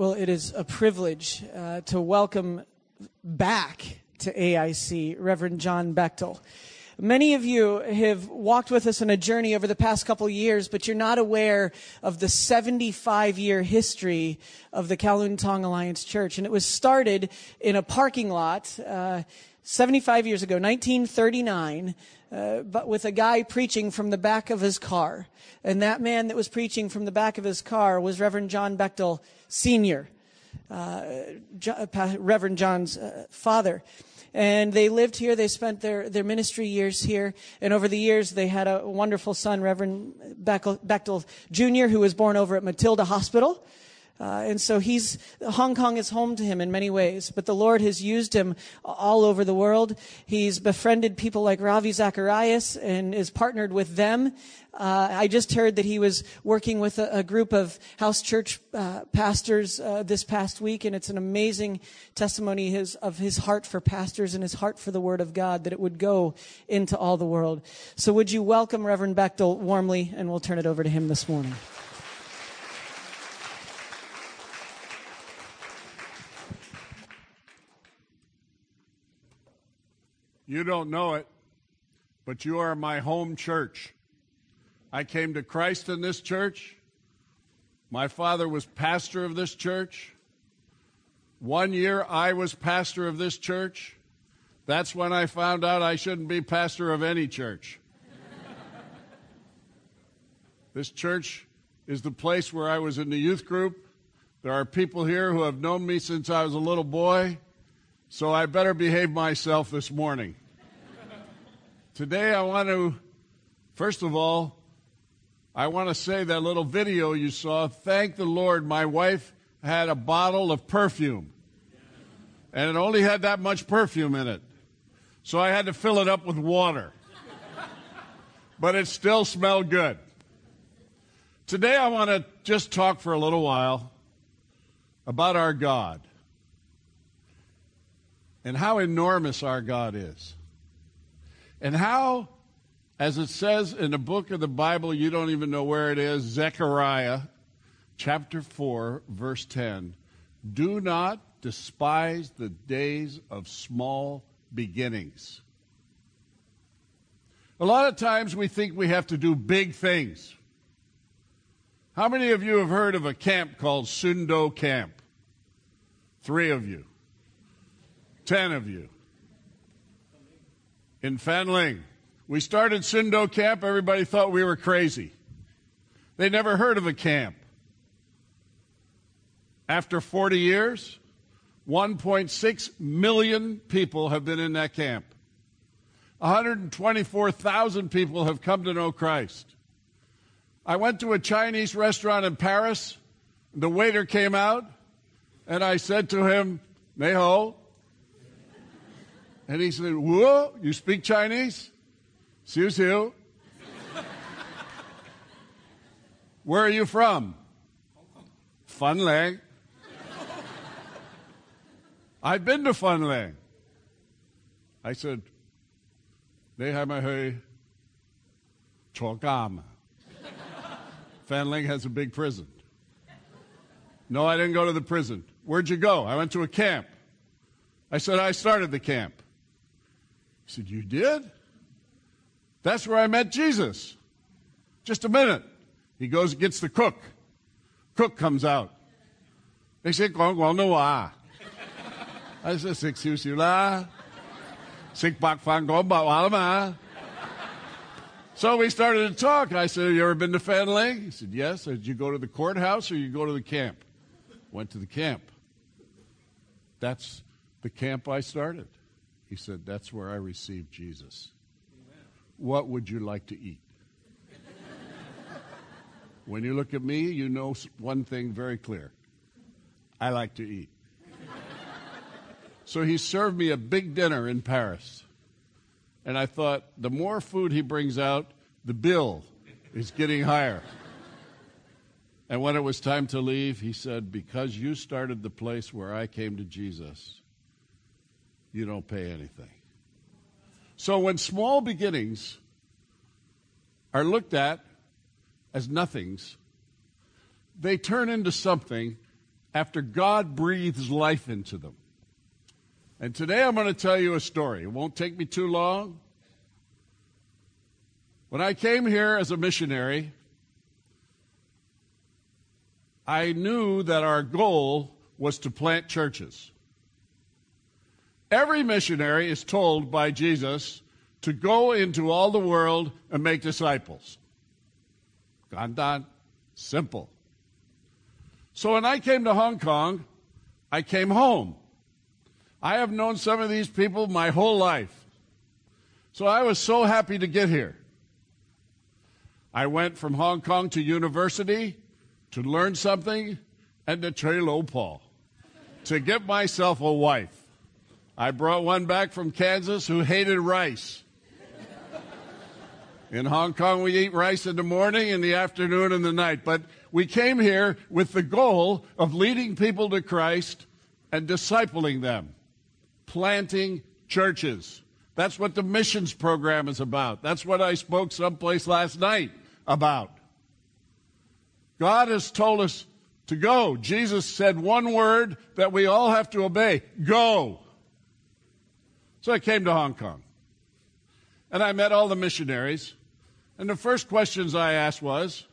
Well, it is a privilege uh, to welcome back to AIC Reverend John Bechtel. Many of you have walked with us on a journey over the past couple years, but you're not aware of the 75 year history of the Kowloon Tong Alliance Church. And it was started in a parking lot uh, 75 years ago, 1939, uh, but with a guy preaching from the back of his car. And that man that was preaching from the back of his car was Reverend John Bechtel Sr., uh, Reverend John's uh, father. And they lived here. They spent their, their ministry years here. And over the years, they had a wonderful son, Reverend Bechtel Jr., who was born over at Matilda Hospital. Uh, and so he's, Hong Kong is home to him in many ways, but the Lord has used him all over the world. He's befriended people like Ravi Zacharias and is partnered with them. Uh, I just heard that he was working with a, a group of house church uh, pastors uh, this past week, and it's an amazing testimony his, of his heart for pastors and his heart for the Word of God that it would go into all the world. So, would you welcome Reverend Bechtel warmly, and we'll turn it over to him this morning. You don't know it, but you are my home church. I came to Christ in this church. My father was pastor of this church. One year I was pastor of this church. That's when I found out I shouldn't be pastor of any church. this church is the place where I was in the youth group. There are people here who have known me since I was a little boy, so I better behave myself this morning. Today, I want to, first of all, I want to say that little video you saw. Thank the Lord, my wife had a bottle of perfume. And it only had that much perfume in it. So I had to fill it up with water. but it still smelled good. Today, I want to just talk for a little while about our God and how enormous our God is. And how, as it says in the book of the Bible, you don't even know where it is, Zechariah chapter 4, verse 10 do not despise the days of small beginnings. A lot of times we think we have to do big things. How many of you have heard of a camp called Sun Do Camp? Three of you. Ten of you in Fanling. We started Sun Do Camp. Everybody thought we were crazy. They never heard of a camp. After 40 years, 1.6 million people have been in that camp. 124,000 people have come to know Christ. I went to a Chinese restaurant in Paris. The waiter came out, and I said to him, Neho, and he said, Whoa, you speak Chinese? Siu Siu. Where are you from? Fanling. I've been to Fanling. I said, They have my hey Chogam. Fanling has a big prison. No, I didn't go to the prison. Where'd you go? I went to a camp. I said, I started the camp. Said, You did? That's where I met Jesus. Just a minute. He goes and gets the cook. Cook comes out. They say, Guang no wa. I said, Six siu siu la. Six bak fan ba wa. So we started to talk. I said, Have you ever been to Fanling? He said, Yes. Did you go to the courthouse or you go to the camp? Went to the camp. That's the camp I started. He said, That's where I received Jesus. Amen. What would you like to eat? when you look at me, you know one thing very clear I like to eat. so he served me a big dinner in Paris. And I thought, the more food he brings out, the bill is getting higher. And when it was time to leave, he said, Because you started the place where I came to Jesus, you don't pay anything. So when small beginnings are looked at as nothings, they turn into something after God breathes life into them. And today I'm going to tell you a story. It won't take me too long. When I came here as a missionary, I knew that our goal was to plant churches. Every missionary is told by Jesus to go into all the world and make disciples. Gandan, simple. So when I came to Hong Kong, I came home. I have known some of these people my whole life. So I was so happy to get here. I went from Hong Kong to university to learn something and to trail Paul to get myself a wife. I brought one back from Kansas who hated rice. In Hong Kong, we eat rice in the morning, in the afternoon, and the night. But we came here with the goal of leading people to Christ and discipling them, planting churches. That's what the missions program is about. That's what I spoke someplace last night about. God has told us to go. Jesus said one word that we all have to obey go. So I came to Hong Kong. And I met all the missionaries. And the first questions I asked was,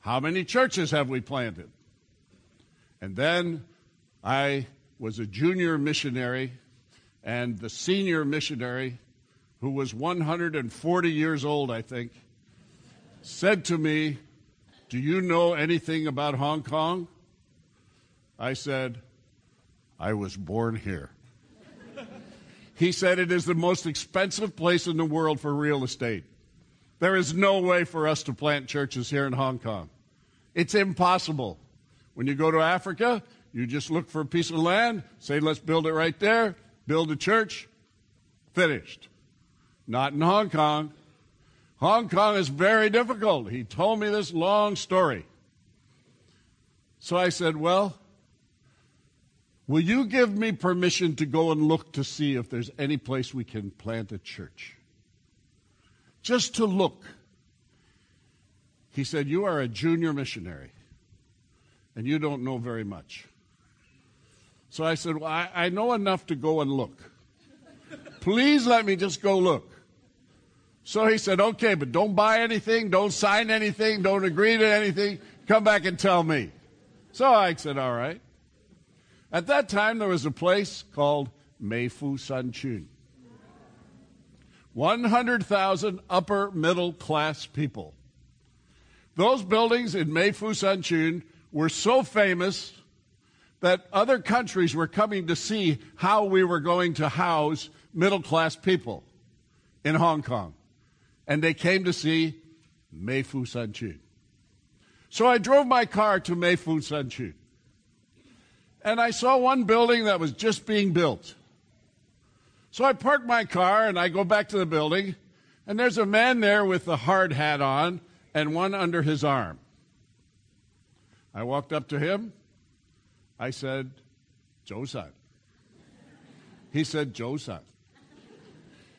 How many churches have we planted? And then I was a junior missionary, and the senior missionary, who was 140 years old, I think, said to me, Do you know anything about Hong Kong? I said, I was born here. He said, It is the most expensive place in the world for real estate. There is no way for us to plant churches here in Hong Kong. It's impossible. When you go to Africa, you just look for a piece of land, say, Let's build it right there, build a church, finished. Not in Hong Kong. Hong Kong is very difficult. He told me this long story. So I said, Well, will you give me permission to go and look to see if there's any place we can plant a church? Just to look. He said, You are a junior missionary, and you don't know very much. So I said, Well, I, I know enough to go and look. Please let me just go look. So he said, okay, but don't buy anything, don't sign anything, don't agree to anything. Come back and tell me. So I said, all right. At that time, there was a place called Mei Foo Sun Chuen. 100,000 upper middle class people. Those buildings in Mei Foo Sun Chuen were so famous that other countries were coming to see how we were going to house middle class people in Hong Kong and they came to see Mei Foo Sun Chuen. So I drove my car to Mei Foo Sun Chuen. And I saw one building that was just being built. So I parked my car and I go back to the building, and there's a man there with the hard hat on and one under his arm. I walked up to him. I said, Joe San. He said, Joe San.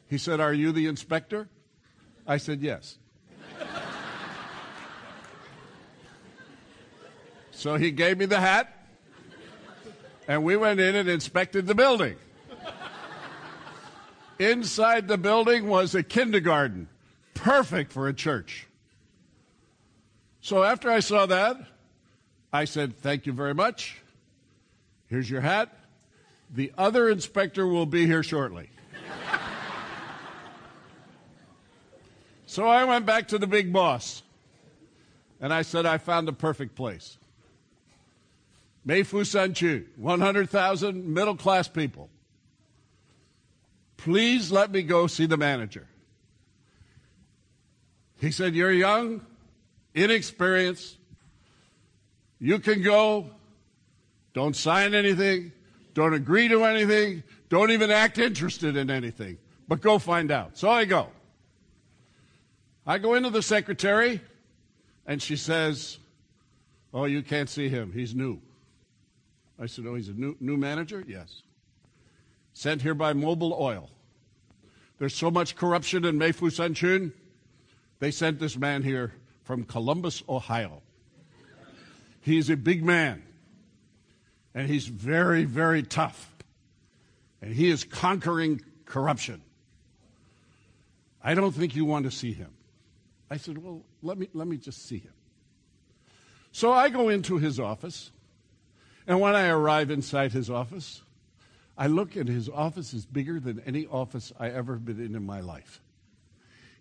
He said, Are you the inspector? I said, Yes. so he gave me the hat, and we went in and inspected the building. Inside the building was a kindergarten, perfect for a church. So after I saw that, I said, Thank you very much. Here's your hat. The other inspector will be here shortly. So I went back to the big boss and I said, I found the perfect place. Mei Foo Sun Chuen, 100,000 middle class people. Please let me go see the manager. He said, You're young, inexperienced. You can go. Don't sign anything. Don't agree to anything. Don't even act interested in anything. But go find out. So I go. I go into the secretary, and she says, Oh, you can't see him. He's new. I said, Oh, he's a new, new manager? Yes. Sent here by Mobil Oil. There's so much corruption in Mei Foo Sun Chuen, they sent this man here from Columbus, Ohio. He's a big man. And he's very, very tough. And he is conquering corruption. I don't think you want to see him. I said, Well, let me, let me just see him. So I go into his office. And when I arrive inside his office, I look and his office is bigger than any office I ever been in in my life.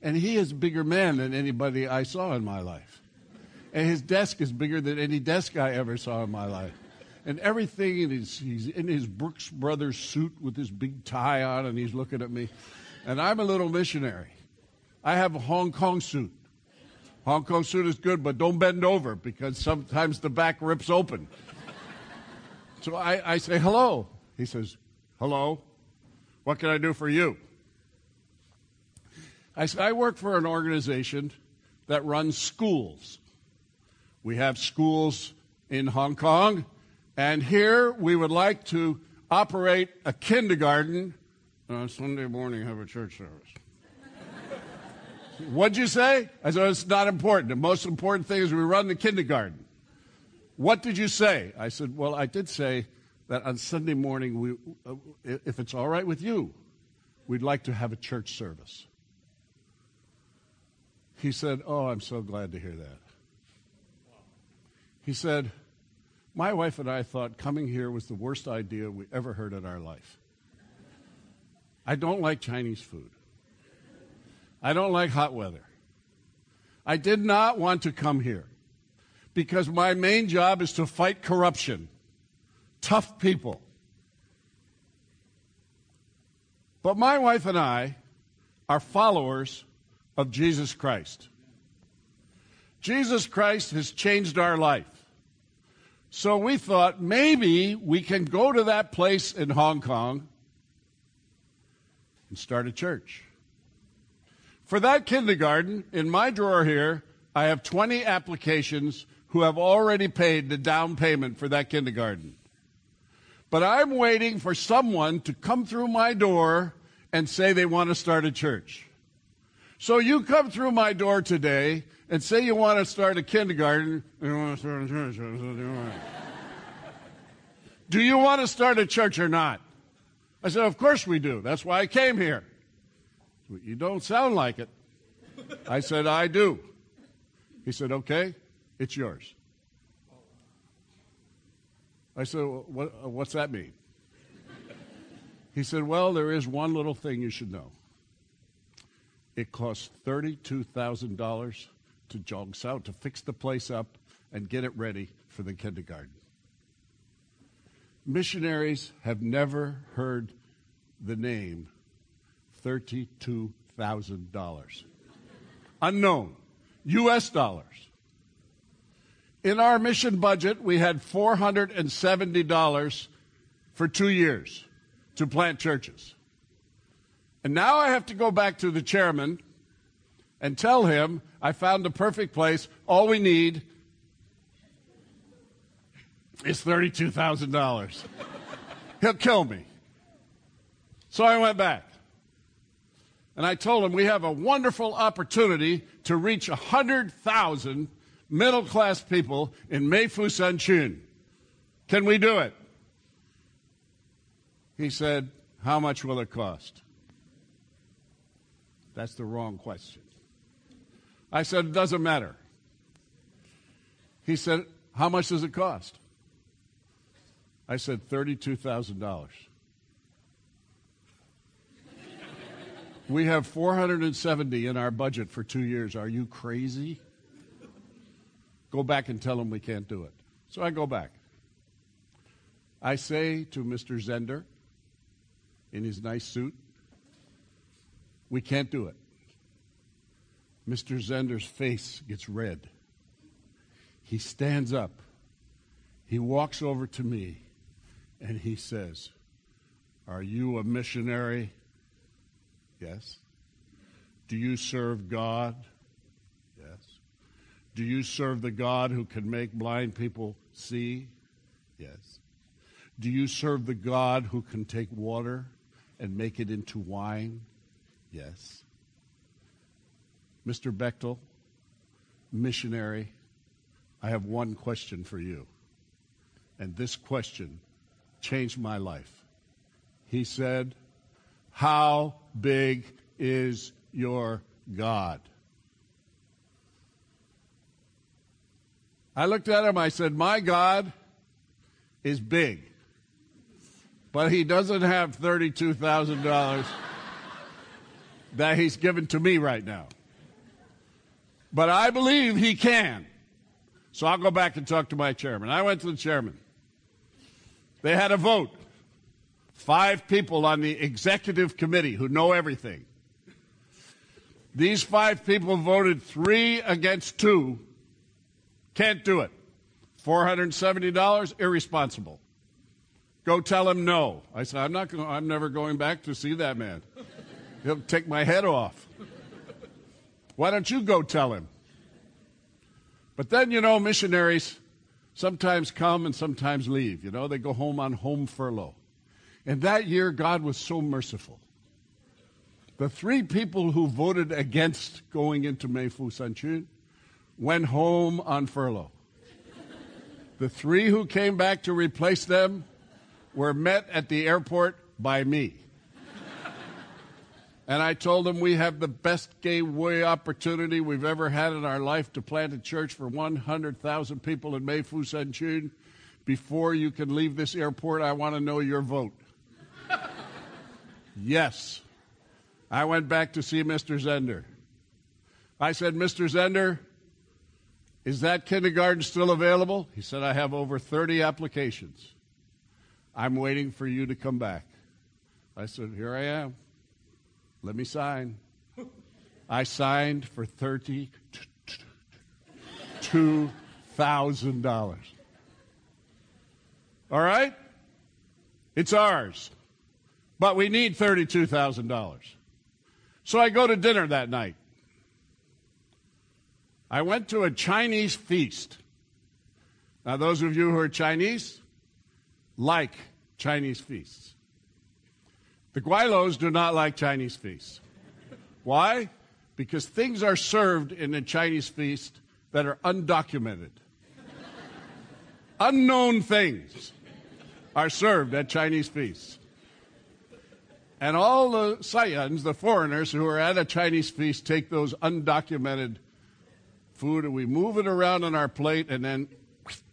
And he is a bigger man than anybody I saw in my life. And his desk is bigger than any desk I ever saw in my life. And everything, he's, he's in his Brooks Brothers suit with his big tie on, and he's looking at me. And I'm a little missionary. I have a Hong Kong suit. Hong Kong suit is good, but don't bend over because sometimes the back rips open. So I, I say, hello. He says, hello. What can I do for you? I said, I work for an organization that runs schools. We have schools in Hong Kong, and here we would like to operate a kindergarten on Sunday morning, have a church service. What'd you say? I said, it's not important. The most important thing is we run the kindergarten. What did you say? I said, well, I did say that on Sunday morning, we, uh, if it's all right with you, we'd like to have a church service. He said, Oh, I'm so glad to hear that. He said, My wife and I thought coming here was the worst idea we ever heard in our life. I don't like Chinese food. I don't like hot weather. I did not want to come here because my main job is to fight corruption, tough people. But my wife and I are followers of Jesus Christ. Jesus Christ has changed our life. So we thought maybe we can go to that place in Hong Kong and start a church. For that kindergarten, in my drawer here, I have 20 applications who have already paid the down payment for that kindergarten. But I'm waiting for someone to come through my door and say they want to start a church. So you come through my door today and say you want to start a kindergarten. Do you want to start a church or not? I said, Of course we do. That's why I came here. You don't sound like it. I said, I do. He said, Okay, it's yours. I said, what, uh, What's that mean? He said, Well, there is one little thing you should know. It costs $32,000 to jog south to fix the place up and get it ready for the kindergarten. Missionaries have never heard the name $32,000. Unknown. U.S. dollars. In our mission budget, we had $470 for two years to plant churches. And now I have to go back to the chairman and tell him I found the perfect place. All we need is $32,000. He'll kill me. So I went back. And I told him we have a wonderful opportunity to reach 100,000 middle class people in Mei Foo Sun Chuen. Can we do it? He said, How much will it cost? That's the wrong question. I said, It doesn't matter. He said, How much does it cost? I said, $32,000. we have 470 in our budget for two years. Are you crazy? Go back and tell them we can't do it. So I go back. I say to Mr. Zender in his nice suit, we can't do it. Mr. Zender's face gets red. He stands up. He walks over to me and he says, Are you a missionary? Yes. Do you serve God? Do you serve the God who can make blind people see? Yes. Do you serve the God who can take water and make it into wine? Yes. Mr. Bechtel, missionary, I have one question for you. and this question changed my life. He said, How big is your God? I looked at him, I said, My God is big, but he doesn't have $32,000 that he's given to me right now. But I believe he can. So I'll go back and talk to my chairman. I went to the chairman. They had a vote. Five people on the executive committee who know everything. These five people voted three against two. Can't do it. $470, irresponsible. Go tell him no. I said, I'm not going, I'm never going back to see that man. He'll take my head off. Why don't you go tell him? But then, you know, missionaries sometimes come and sometimes leave. You know, they go home on home furlough. And that year, God was so merciful. The three people who voted against going into Mei Foo Sun Chuen went home on furlough. The three who came back to replace them were met at the airport by me. And I told them we have the best gateway opportunity we've ever had in our life to plant a church for 100,000 people in Mei Foo Sun Chuen. Before you can leave this airport, I want to know your vote. yes. I went back to see Mr. Zender. I said, Mr. Zender, is that kindergarten still available? He said, I have over 30 applications. I'm waiting for you to come back. I said, Here I am. Let me sign. I signed for $32,000. All right? It's ours. But we need $32,000. So I go to dinner that night. I went to a Chinese feast. Now, those of you who are Chinese like Chinese feasts. The Guilos do not like Chinese feasts. Why? Because things are served in a Chinese feast that are undocumented. Unknown things are served at Chinese feasts. And all the Sayans, the foreigners who are at a Chinese feast, take those undocumented food and we move it around on our plate and then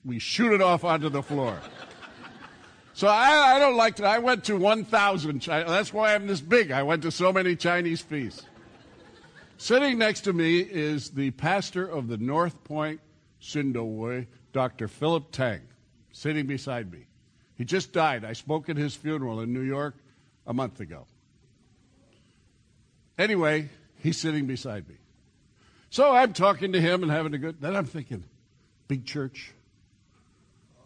we shoot it off onto the floor. So I, I don't like to. I went to 1,000. That's why I'm this big. I went to so many Chinese feasts. Sitting next to me is the pastor of the North Point Sindowoy, Dr. Philip Teng, sitting beside me. He just died. I spoke at his funeral in New York a month ago. Anyway, he's sitting beside me. So I'm talking to him and having a good. Then I'm thinking, big church.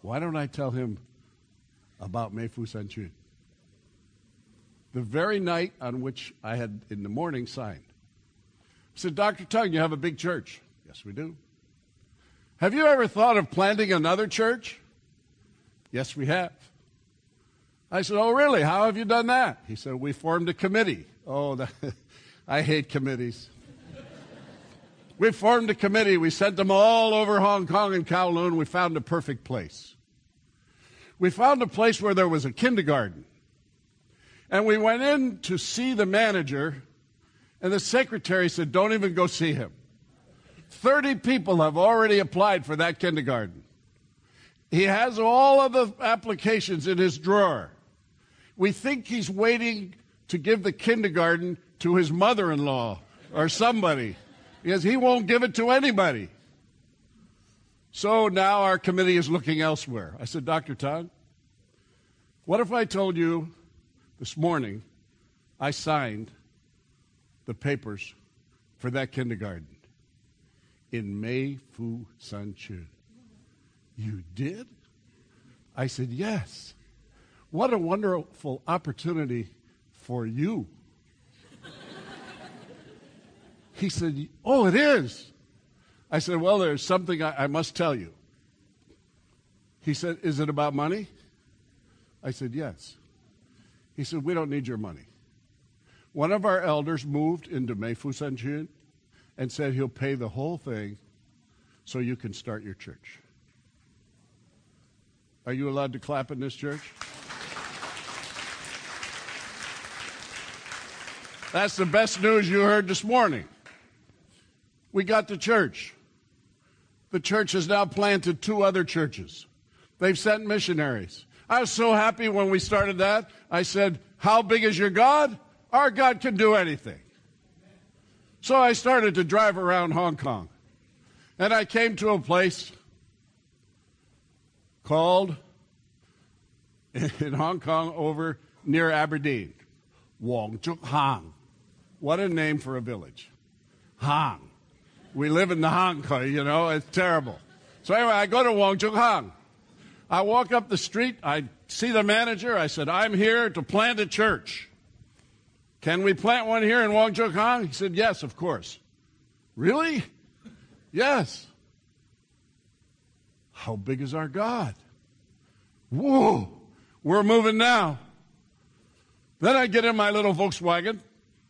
Why don't I tell him about Mei Foo Sun Chuen. The very night on which I had in the morning signed. I said, Dr. Teng, you have a big church. Yes, we do. Have you ever thought of planting another church? Yes, we have. I said, Oh, really? How have you done that? He said, We formed a committee. Oh, that, I hate committees. We formed a committee. We sent them all over Hong Kong and Kowloon. We found a perfect place we found a place where there was a kindergarten. And we went in to see the manager, and the secretary said, Don't even go see him. 30 people have already applied for that kindergarten. He has all of the applications in his drawer. We think he's waiting to give the kindergarten to his mother in law or somebody because he won't give it to anybody. So now our committee is looking elsewhere. I said, Dr. Todd, what if I told you this morning I signed the papers for that kindergarten in Mei Foo Sun Chuen? You did? I said, Yes. What a wonderful opportunity for you. He said, Oh, it is. I said, Well, there's something I, I must tell you. He said, Is it about money? I said, Yes. He said, We don't need your money. One of our elders moved into Mei Foo Sun Chuen and said he'll pay the whole thing so you can start your church. Are you allowed to clap in this church? That's the best news you heard this morning. We got to church. The church has now planted two other churches. They've sent missionaries. I was so happy when we started that. I said, How big is your God? Our God can do anything. So I started to drive around Hong Kong. And I came to a place called, in Hong Kong, over near Aberdeen, Wong Chuk Hang. What a name for a village. Hang. We live in the Hang, you know, it's terrible. So anyway, I go to Wong Chuk Hang. I walk up the street, I see the manager, I said, I'm here to plant a church. Can we plant one here in Wong Chuk Hang? He said, Yes, of course. Really? Yes. How big is our God? Whoa, we're moving now. Then I get in my little Volkswagen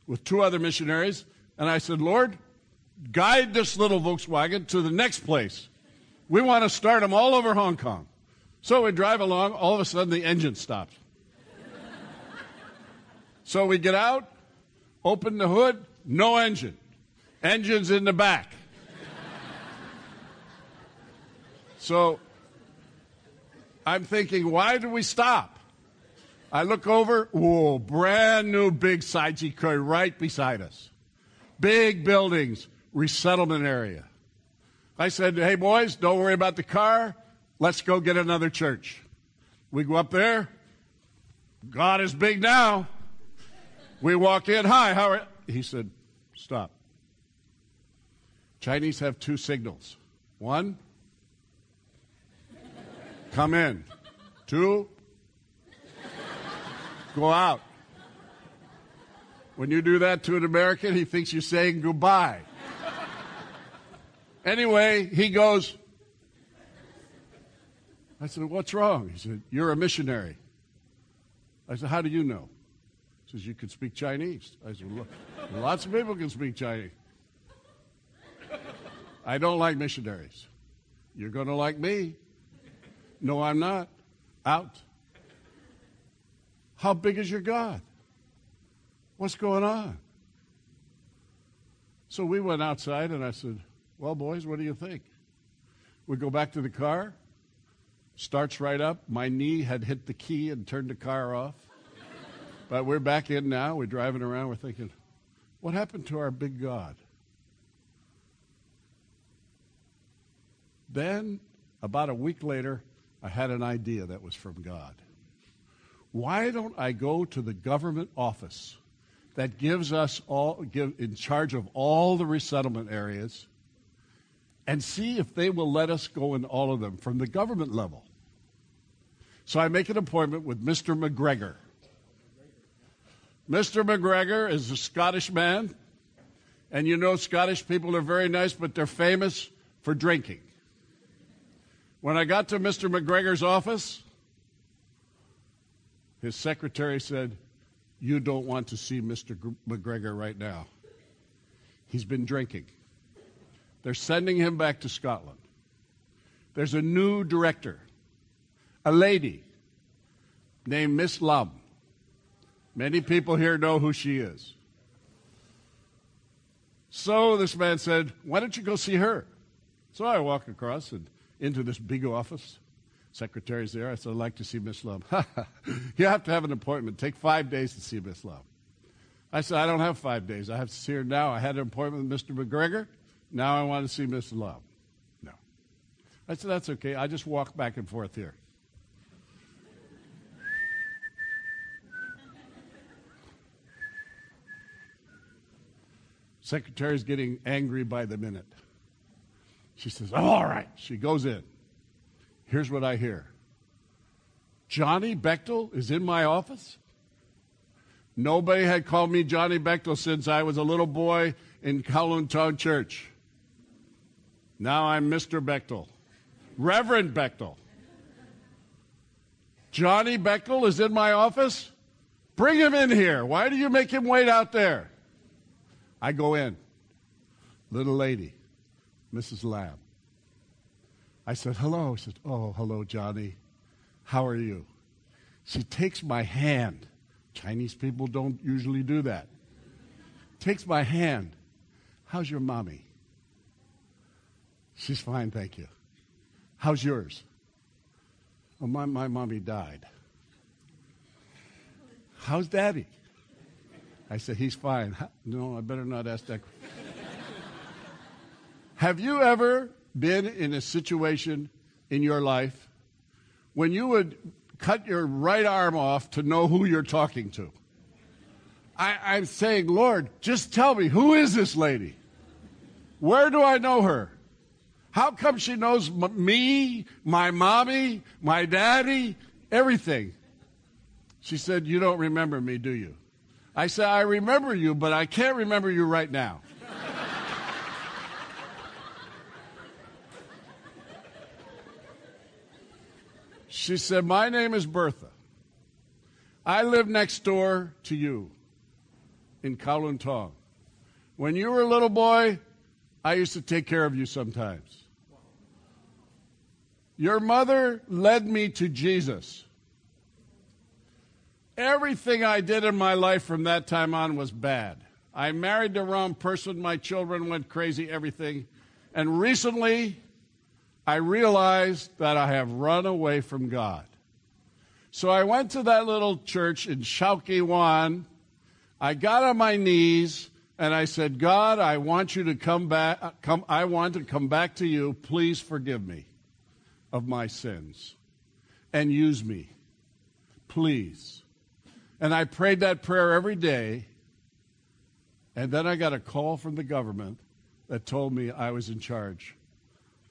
with two other missionaries, and I said, Lord, guide this little Volkswagen to the next place. We want to start them all over Hong Kong. So we drive along, all of a sudden the engine stops. so we get out, open the hood, no engine. Engine's in the back. so I'm thinking, why do we stop? I look over, whoa, brand new big Saiji Koi right beside us. Big buildings, resettlement area. I said, hey boys, don't worry about the car. Let's go get another church. We go up there. God is big now. We walk in. Hi, how are you? He said, stop. Chinese have two signals. One, come in. Two, go out. When you do that to an American, he thinks you're saying goodbye. Anyway, he goes, I said, What's wrong? He said, You're a missionary. I said, How do you know? He says, You can speak Chinese. I said, Lots of people can speak Chinese. I don't like missionaries. You're going to like me. No, I'm not. Out. How big is your God? What's going on? So we went outside and I said, Well, boys, what do you think? We go back to the car. Starts right up. My knee had hit the key and turned the car off. but we're back in now. We're driving around. We're thinking, What happened to our big God? Then, about a week later, I had an idea that was from God. Why don't I go to the government office that gives us all, give, in charge of all the resettlement areas, and see if they will let us go in all of them from the government level? So I make an appointment with Mr. McGregor. Mr. McGregor is a Scottish man, and you know Scottish people are very nice, but they're famous for drinking. When I got to Mr. McGregor's office, his secretary said, You don't want to see Mr. McGregor right now. He's been drinking. They're sending him back to Scotland. There's a new director, a lady named Miss Lum. Many people here know who she is. So this man said, Why don't you go see her? So I walk across and into this big office. Secretary's there. I said, I'd like to see Miss Lum. you have to have an appointment. Take five days to see Miss Lum. I said, I don't have five days. I have to see her now. I had an appointment with Mr. McGregor. Now I want to see Miss Love. No. I said, that's okay. I just walk back and forth here. Secretary's getting angry by the minute. She says, oh, All right. She goes in. Here's what I hear Johnny Bechtel is in my office. Nobody had called me Johnny Bechtel since I was a little boy in Kowloon Tong Church. Now I'm Mr. Bechtel, Reverend Bechtel. Johnny Bechtel is in my office. Bring him in here. Why do you make him wait out there? I go in. Little lady. Mrs. Lam. I said, hello. She said, oh, hello, Johnny. How are you? She takes my hand. Chinese people don't usually do that. Takes my hand. How's your mommy? She's fine, thank you. How's yours? Oh, my, my mommy died. How's daddy? I said, he's fine. No, I better not ask that. Have you ever been in a situation in your life when you would cut your right arm off to know who you're talking to? I, am saying, Lord, just tell me, who is this lady? Where do I know her? How come she knows m- me, my mommy, my daddy, everything? She said, You don't remember me, do you? I said, I remember you, but I can't remember you right now. she said, My name is Bertha. I live next door to you in Kowloon Tong. When you were a little boy, I used to take care of you sometimes. Your mother led me to Jesus. Everything I did in my life from that time on was bad. I married the wrong person, my children went crazy, everything. And recently, I realized that I have run away from God. So I went to that little church in Shau Kei Wan. I got on my knees and I said, God, I want you to come back. Come, I want to come back to you. Please forgive me of my sins and use me. Please. And I prayed that prayer every day. And then I got a call from the government that told me I was in charge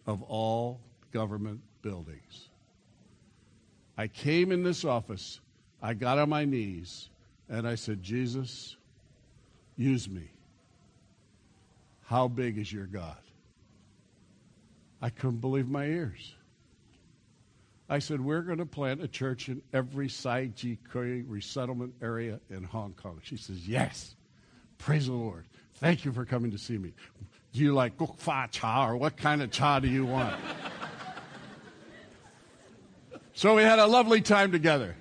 of all government buildings. I came in this office, I got on my knees, and I said, Jesus, use me. How big is your God? I couldn't believe my ears. I said, We're going to plant a church in every Sai Ji resettlement area in Hong Kong. She says, Yes. Praise the Lord. Thank you for coming to see me. Do you like guk fa cha or what kind of cha do you want? so we had a lovely time together.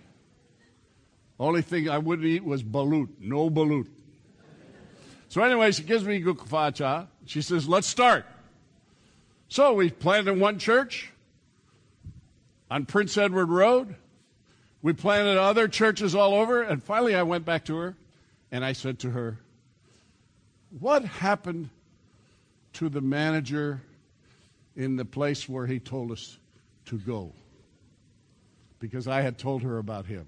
Only thing I wouldn't eat was balut. No balut. So anyway, she gives me guk fa cha. She says, Let's start. So we planted one church on Prince Edward Road. We planted other churches all over, and finally I went back to her and I said to her, What happened to the manager in the place where he told us to go? Because I had told her about him.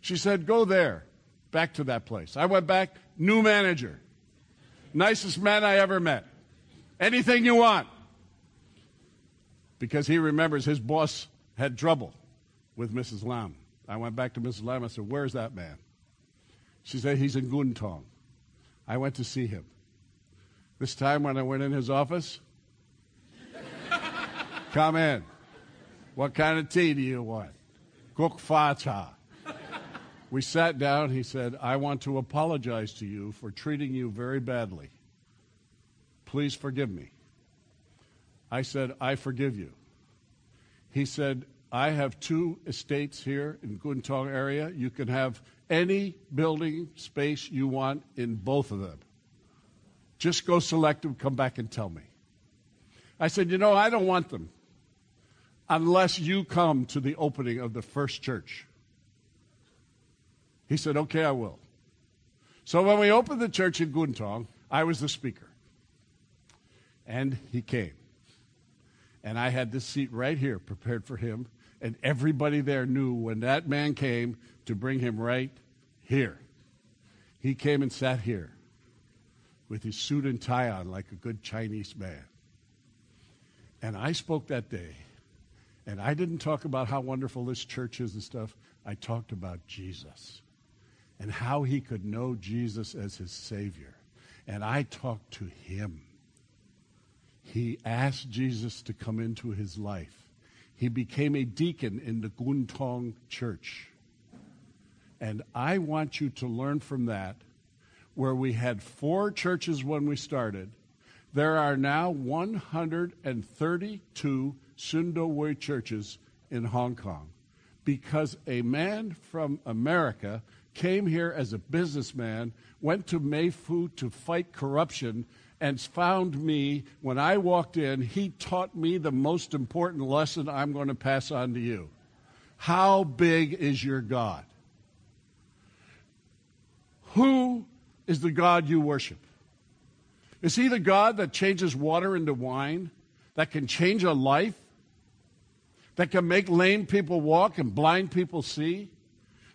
She said, Go there, back to that place. I went back, new manager. Nicest man I ever met. Anything you want because he remembers his boss had trouble with Mrs. Lam. I went back to Mrs. Lam. I said, Where's that man? She said, He's in Kwun Tong. I went to see him. This time when I went in his office, come in. What kind of tea do you want? Guk fa cha. We sat down. He said, I want to apologize to you for treating you very badly. Please forgive me. I said, I forgive you. He said, I have two estates here in Kwun Tong area. You can have any building space you want in both of them. Just go select them, come back and tell me. I said, You know, I don't want them unless you come to the opening of the first church. He said, Okay, I will. So when we opened the church in Kwun Tong, I was the speaker. And he came. And I had this seat right here prepared for him. And everybody there knew when that man came to bring him right here. He came and sat here with his suit and tie on like a good Chinese man. And I spoke that day. And I didn't talk about how wonderful this church is and stuff. I talked about Jesus and how he could know Jesus as his Savior. And I talked to him he asked Jesus to come into his life. He became a deacon in the Kwun Tong church. And I want you to learn from that, where we had four churches when we started. There are now 132 Sundowei churches in Hong Kong because a man from America came here as a businessman, went to Mei Foo to fight corruption, and found me when I walked in. He taught me the most important lesson I'm going to pass on to you. How big is your God? Who is the God you worship? Is he the God that changes water into wine, that can change a life, that can make lame people walk and blind people see?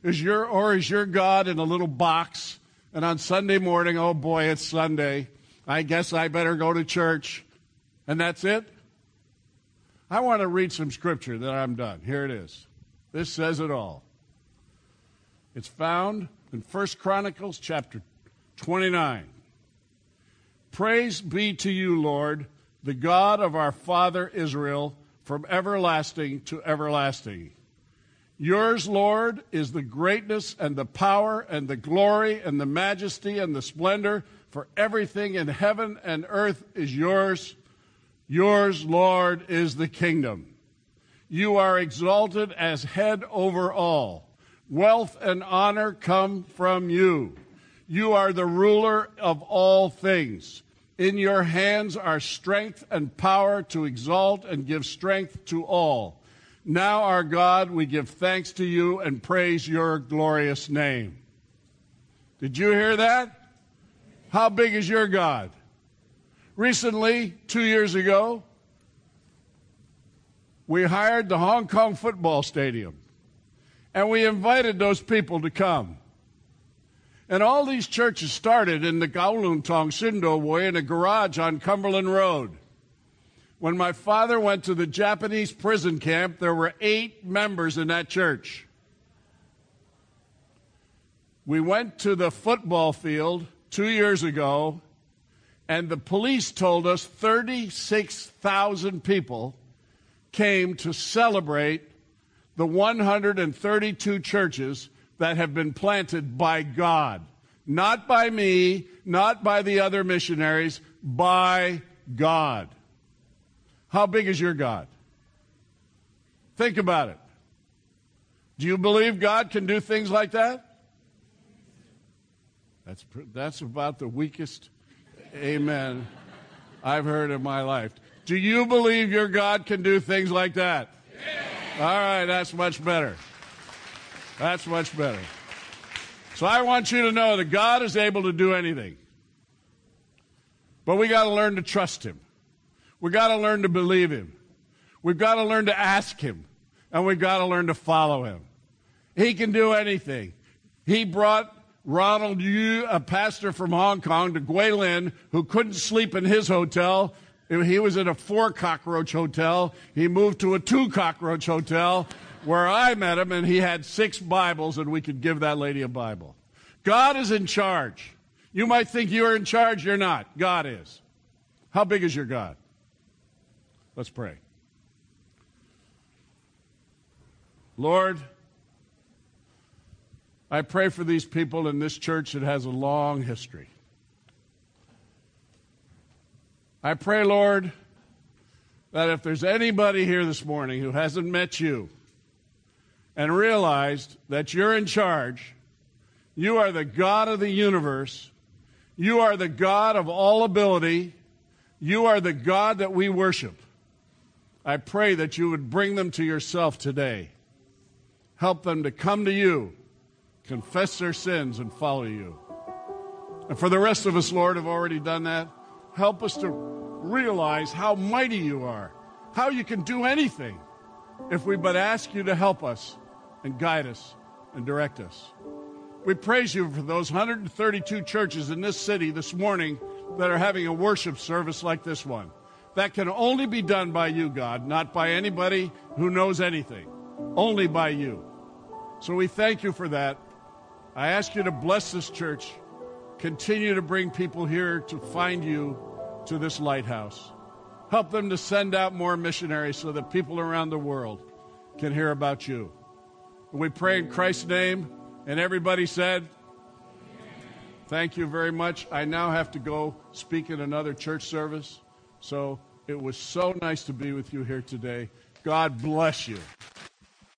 Is your, or is your God in a little box and on Sunday morning, oh boy, it's Sunday. I guess I better go to church. And that's it? I want to read some scripture that I'm done. Here it is. This says it all. It's found in 1 Chronicles chapter 29. Praise be to you, Lord, the God of our father Israel, from everlasting to everlasting. Yours, Lord, is the greatness and the power and the glory and the majesty and the splendor, for everything in heaven and earth is yours. Yours, Lord, is the kingdom. You are exalted as head over all. Wealth and honor come from you. You are the ruler of all things. In your hands are strength and power to exalt and give strength to all. Now, our God, we give thanks to you and praise your glorious name. Did you hear that? How big is your God? Recently, two years ago, we hired the Hong Kong football stadium and we invited those people to come. And all these churches started in the Kowloon Tong Sindo way in a garage on Cumberland Road. When my father went to the Japanese prison camp, there were eight members in that church. We went to the football field two years ago, and the police told us 36,000 people came to celebrate the 132 churches that have been planted by God. Not by me, not by the other missionaries, by God. How big is your God? Think about it. Do you believe God can do things like that? That's, that's about the weakest amen I've heard in my life. Do you believe your God can do things like that? All right, that's much better. That's much better. So I want you to know that God is able to do anything. But we got to learn to trust Him. We got to learn to believe Him. We've got to learn to ask Him. And we've got to learn to follow Him. He can do anything. He brought Ronald Yu, a pastor from Hong Kong, to Guilin, who couldn't sleep in his hotel. He was in a four cockroach hotel. He moved to a two cockroach hotel where I met him, and he had six Bibles, and we could give that lady a Bible. God is in charge. You might think you're in charge, you're not. God is. How big is your God? Let's pray. Lord, I pray for these people in this church that has a long history. I pray, Lord, that if there's anybody here this morning who hasn't met you, and realized that you're in charge. You are the God of the universe. You are the God of all ability. You are the God that we worship. I pray that you would bring them to yourself today. Help them to come to you, confess their sins, and follow you. And for the rest of us, Lord, have already done that. Help us to realize how mighty you are, how you can do anything if we but ask you to help us and guide us and direct us. We praise you for those 132 churches in this city this morning that are having a worship service like this one. That can only be done by you, God, not by anybody who knows anything, only by you. So we thank you for that. I ask you to bless this church. Continue to bring people here to find you to this lighthouse. Help them to send out more missionaries so that people around the world can hear about you. We pray in Christ's name. And everybody said, Thank you very much. I now have to go speak in another church service. So it was so nice to be with you here today. God bless you.